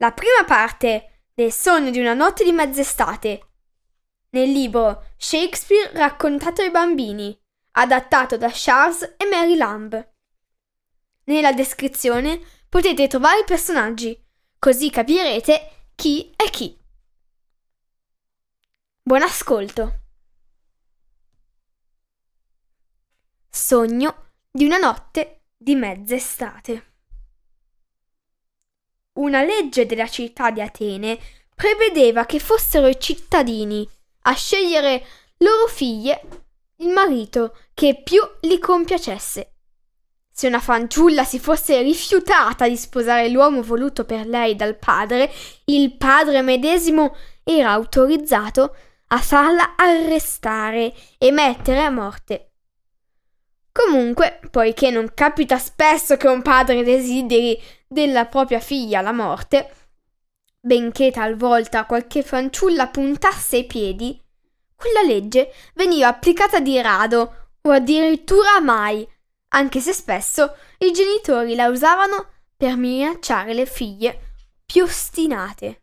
la prima parte del sogno di una notte di mezz'estate nel libro Shakespeare raccontato ai bambini, adattato da Charles e Mary Lamb. Nella descrizione potete trovare i personaggi, così capirete chi è chi. Buon ascolto! Sogno di una notte di mezz'estate. Una legge della città di Atene prevedeva che fossero i cittadini a scegliere loro figlie il marito che più li compiacesse. Se una fanciulla si fosse rifiutata di sposare l'uomo voluto per lei dal padre, il padre medesimo era autorizzato a farla arrestare e mettere a morte. Comunque, poiché non capita spesso che un padre desideri della propria figlia la morte, benché talvolta qualche fanciulla puntasse i piedi, quella legge veniva applicata di rado o addirittura mai, anche se spesso i genitori la usavano per minacciare le figlie più ostinate.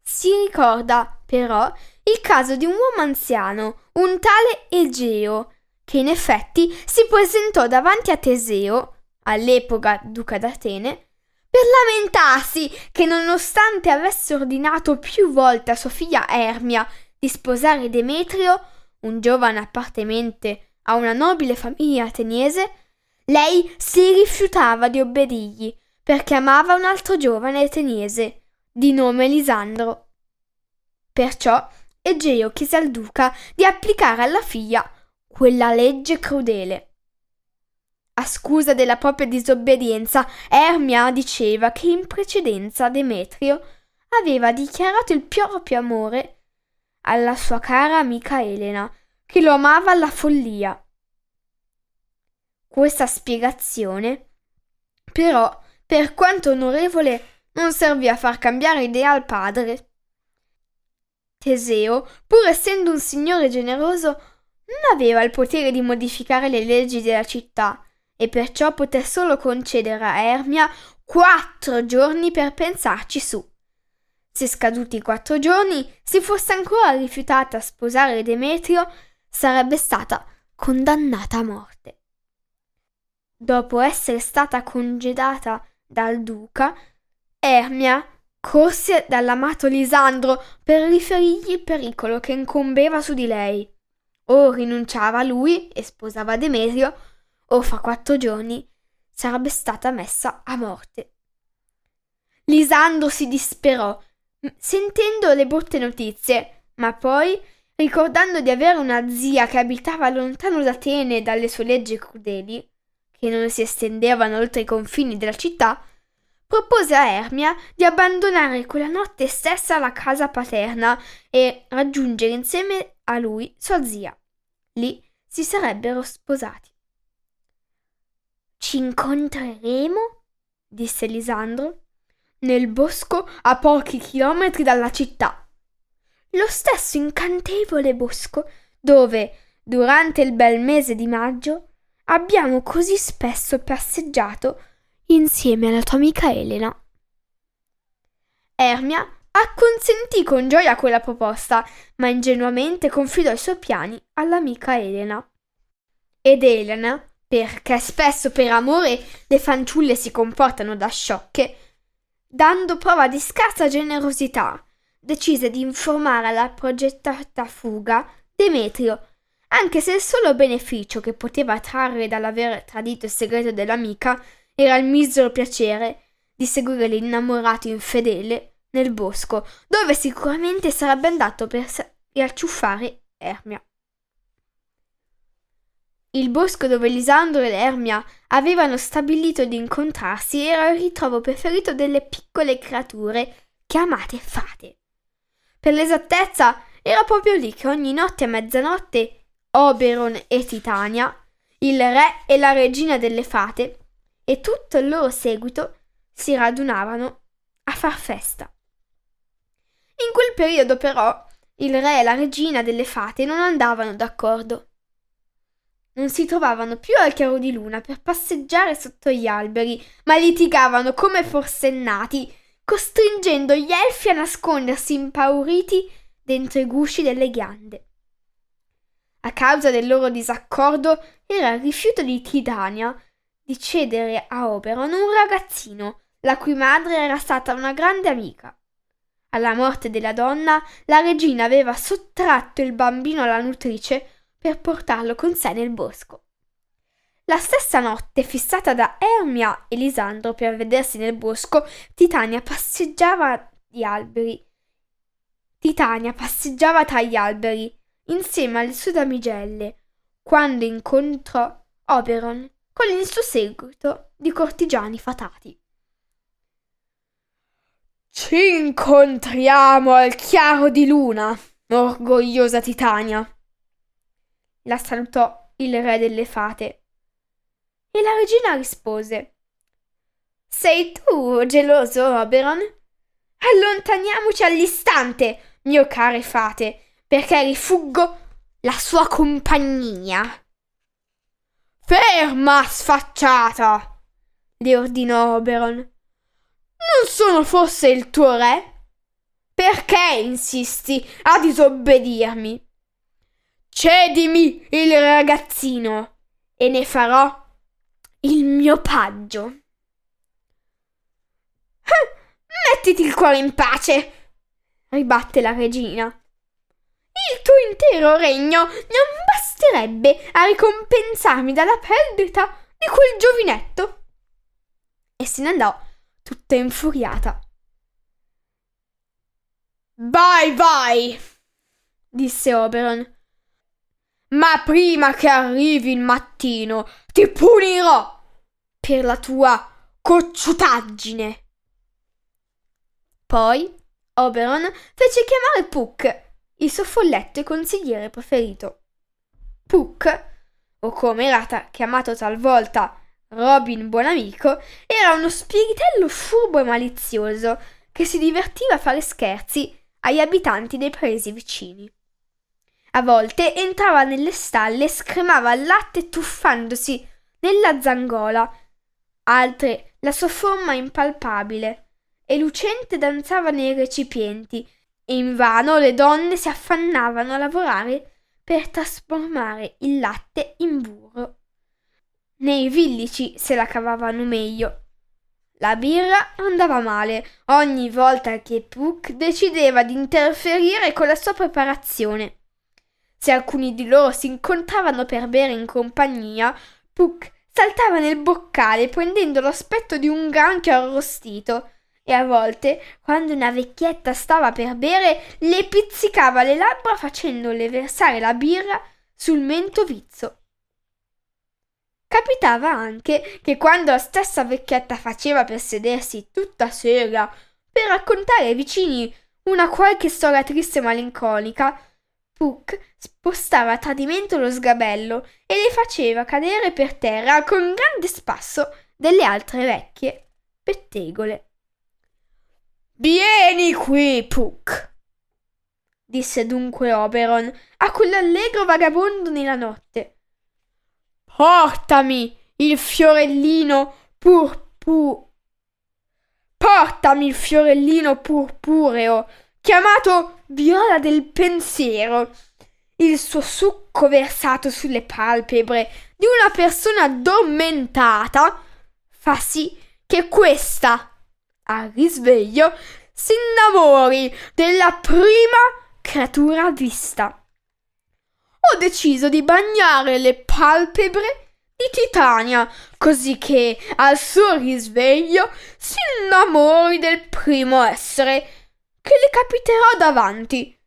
Si ricorda però il caso di un uomo anziano, un tale Egeo, che in effetti si presentò davanti a Teseo, all'epoca duca d'Atene, per lamentarsi che nonostante avesse ordinato più volte a sua figlia Ermia di sposare Demetrio, un giovane appartenente a una nobile famiglia ateniese, lei si rifiutava di obbedirgli perché amava un altro giovane ateniese di nome Lisandro. Perciò Egeo chiese al duca di applicare alla figlia quella legge crudele. A scusa della propria disobbedienza, Ermia diceva che in precedenza Demetrio aveva dichiarato il proprio amore alla sua cara amica Elena, che lo amava alla follia. Questa spiegazione, però, per quanto onorevole, non servì a far cambiare idea al padre. Teseo, pur essendo un signore generoso, non aveva il potere di modificare le leggi della città e perciò poté solo concedere a Ermia quattro giorni per pensarci su. Se scaduti i quattro giorni si fosse ancora rifiutata a sposare Demetrio, sarebbe stata condannata a morte. Dopo essere stata congedata dal duca, Ermia corse dall'amato Lisandro per riferirgli il pericolo che incombeva su di lei. O rinunciava a lui e sposava Demetrio, o fra quattro giorni sarebbe stata messa a morte. Lisandro si disperò, sentendo le brutte notizie, ma poi, ricordando di avere una zia che abitava lontano da Atene e dalle sue leggi crudeli, che non si estendevano oltre i confini della città, propose a Ermia di abbandonare quella notte stessa la casa paterna e raggiungere insieme a lui sua zia. Lì si sarebbero sposati. Ci incontreremo? disse Lisandro. Nel bosco a pochi chilometri dalla città. Lo stesso incantevole bosco dove, durante il bel mese di maggio, abbiamo così spesso passeggiato insieme alla tua amica Elena. Ermia acconsentì con gioia a quella proposta, ma ingenuamente confidò i suoi piani all'amica Elena. Ed Elena, perché spesso per amore le fanciulle si comportano da sciocche, dando prova di scarsa generosità decise di informare alla progettata fuga Demetrio, anche se il solo beneficio che poteva trarre dall'aver tradito il segreto dell'amica era il misero piacere di seguire l'innamorato infedele nel bosco, dove sicuramente sarebbe andato per riacciuffare Ermia. Il bosco dove Lisandro ed Ermia avevano stabilito di incontrarsi era il ritrovo preferito delle piccole creature chiamate fate. Per l'esattezza, era proprio lì che ogni notte a mezzanotte Oberon e Titania, il re e la regina delle fate, e tutto il loro seguito si radunavano a far festa. In quel periodo però il re e la regina delle fate non andavano d'accordo. Non si trovavano più al chiaro di luna per passeggiare sotto gli alberi, ma litigavano come forsennati, costringendo gli elfi a nascondersi impauriti dentro i gusci delle ghiande. A causa del loro disaccordo era il rifiuto di Titania di cedere a Oberon un ragazzino, la cui madre era stata una grande amica. Alla morte della donna, la regina aveva sottratto il bambino alla nutrice per portarlo con sé nel bosco. La stessa notte, fissata da Ermia e Lisandro per vedersi nel bosco, Titania passeggiava. Titania passeggiava tra gli alberi insieme alle sue damigelle quando incontrò Oberon con il suo seguito di cortigiani fatati. Ci incontriamo al chiaro di luna, orgogliosa Titania. La salutò il re delle fate. E la regina rispose: Sei tu, geloso Oberon? Allontaniamoci all'istante, mio care fate, perché rifuggo la sua compagnia. Ferma, sfacciata! le ordinò Oberon. Non sono forse il tuo re? Perché insisti a disobbedirmi? Cedimi il ragazzino e ne farò il mio paggio. Mettiti il cuore in pace, ribatte la regina. Il tuo intero regno non basterebbe a ricompensarmi dalla perdita di quel giovinetto. E se ne andò tutta infuriata. Vai, vai, disse Oberon. Ma prima che arrivi il mattino ti punirò per la tua cocciutaggine. Poi Oberon fece chiamare Puck, il suo folletto e consigliere preferito. Puck, o come era chiamato talvolta Robin Buonamico era uno spiritello furbo e malizioso che si divertiva a fare scherzi agli abitanti dei paesi vicini. A volte entrava nelle stalle e scremava il latte tuffandosi nella zangola, altre la sua forma impalpabile e lucente danzava nei recipienti e invano le donne si affannavano a lavorare per trasformare il latte in burro. Nei villici se la cavavano meglio. La birra andava male ogni volta che Puck decideva di interferire con la sua preparazione. Se alcuni di loro si incontravano per bere in compagnia, Puck saltava nel boccale prendendo l'aspetto di un granchio arrostito e a volte, quando una vecchietta stava per bere, le pizzicava le labbra facendole versare la birra sul mento vizzo. Capitava anche che quando la stessa vecchietta faceva per sedersi tutta seria per raccontare ai vicini una qualche storia triste e malinconica, Puck spostava a tradimento lo sgabello e le faceva cadere per terra con grande spasso delle altre vecchie pettegole. Vieni qui, Puck, disse dunque Oberon a quell'allegro vagabondo nella notte. Portami il fiorellino purpu. Portami il fiorellino purpureo, chiamato viola del pensiero. Il suo succo versato sulle palpebre di una persona addormentata fa sì che questa, al risveglio, si innamori della prima creatura vista. Ho deciso di bagnare le palpebre di Titania, così che al suo risveglio si innamori del primo essere che le capiterò davanti.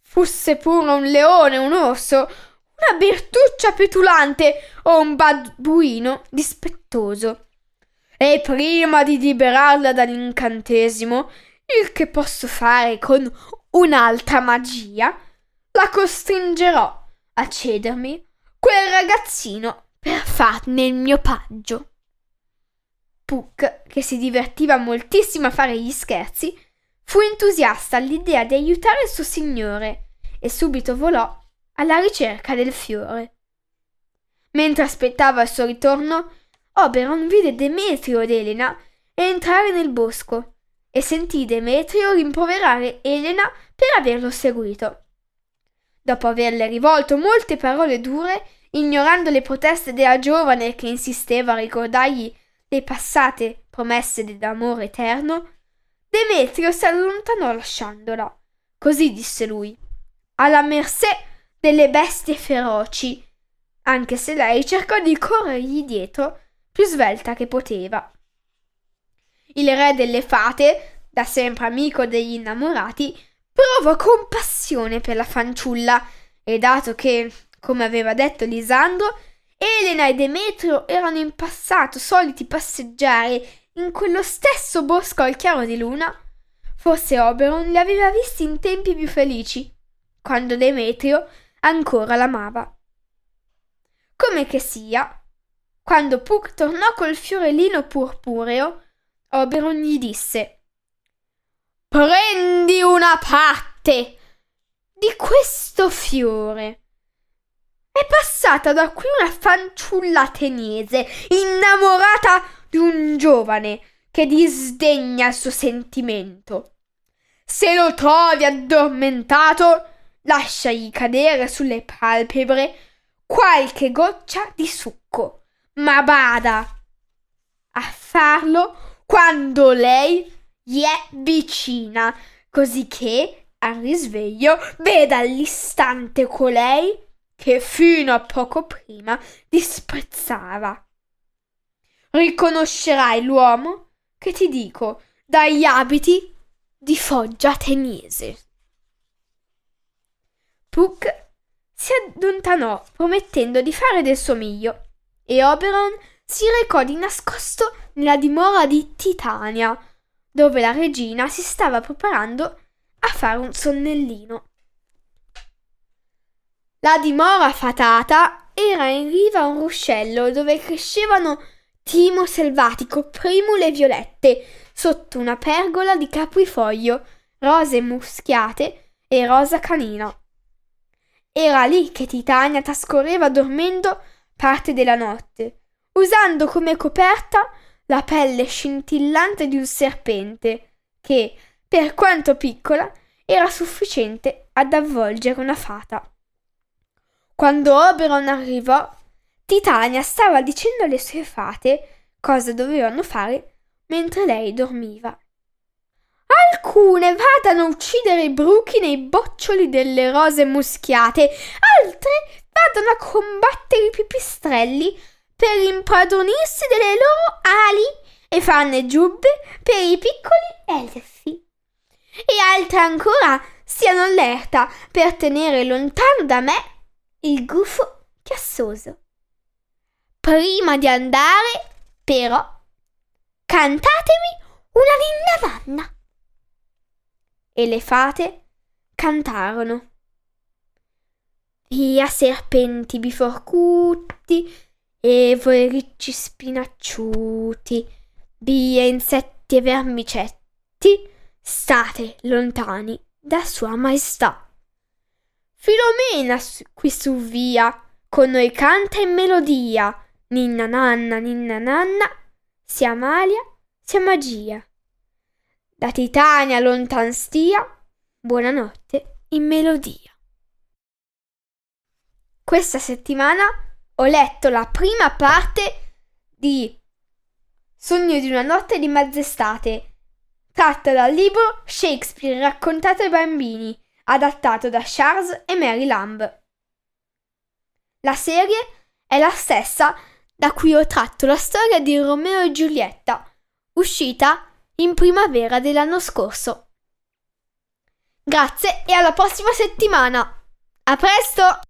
Fosse pure un leone, un orso, una birtuccia petulante o un babbuino dispettoso. E prima di liberarla dall'incantesimo, il che posso fare con un'altra magia, la costringerò a cedermi quel ragazzino per farne il mio paggio. Puck, che si divertiva moltissimo a fare gli scherzi, fu entusiasta all'idea di aiutare il suo signore e subito volò alla ricerca del fiore. Mentre aspettava il suo ritorno, Oberon vide Demetrio ed Elena entrare nel bosco e sentì Demetrio rimproverare Elena per averlo seguito. Dopo averle rivolto molte parole dure, ignorando le proteste della giovane che insisteva a ricordargli le passate promesse dell'amore eterno, Demetrio si allontanò lasciandola. Così disse lui, alla mercé delle bestie feroci, anche se lei cercò di corrergli dietro più svelta che poteva. Il re delle fate, da sempre amico degli innamorati, provò compassione per la fanciulla e dato che, come aveva detto Lisandro, Elena e Demetrio erano in passato soliti passeggiare in quello stesso bosco al chiaro di luna, forse Oberon li aveva visti in tempi più felici, quando Demetrio ancora l'amava. Come che sia, quando Puck tornò col fiorellino purpureo, Oberon gli disse Prendi una parte di questo fiore. È passata da qui una fanciulla ateniese, innamorata di un giovane che disdegna il suo sentimento. Se lo trovi addormentato, lasciagli cadere sulle palpebre qualche goccia di succo ma bada a farlo quando lei gli è vicina, così che al risveglio veda all'istante colei che fino a poco prima disprezzava. Riconoscerai l'uomo che ti dico dagli abiti di foggia ateniese. Puck si allontanò promettendo di fare del suo meglio e Oberon si recò di nascosto nella dimora di Titania, dove la regina si stava preparando a fare un sonnellino. La dimora fatata era in riva a un ruscello dove crescevano timo selvatico, primule violette, sotto una pergola di caprifoglio, rose muschiate e rosa canina. Era lì che Titania trascorreva dormendo parte della notte, usando come coperta la pelle scintillante di un serpente, che, per quanto piccola, era sufficiente ad avvolgere una fata. Quando Oberon arrivò, Titania stava dicendo alle sue fate cosa dovevano fare mentre lei dormiva. Alcune vadano a uccidere i bruchi nei boccioli delle rose muschiate, altre vadano a combattere i pipistrelli per impadronirsi delle loro ali e farne giubbe per i piccoli elfi. E altre ancora stiano allerta per tenere lontano da me il gufo chiassoso. Prima di andare, però, cantatemi una ninna. E le fate cantarono. Via serpenti biforcuti e voi ricci spinacciuti, via insetti e vermicetti, state lontani da Sua Maestà. Filomena qui su via, con noi canta in melodia, ninna nanna, ninna nanna, sia Amalia, sia magia. Da Titania lontan stia, buonanotte in melodia. Questa settimana ho letto la prima parte di Sogno di una notte di mezz'estate, tratta dal libro Shakespeare raccontato ai bambini, adattato da Charles e Mary Lamb. La serie è la stessa da cui ho tratto la storia di Romeo e Giulietta, uscita in primavera dell'anno scorso. Grazie e alla prossima settimana! A presto!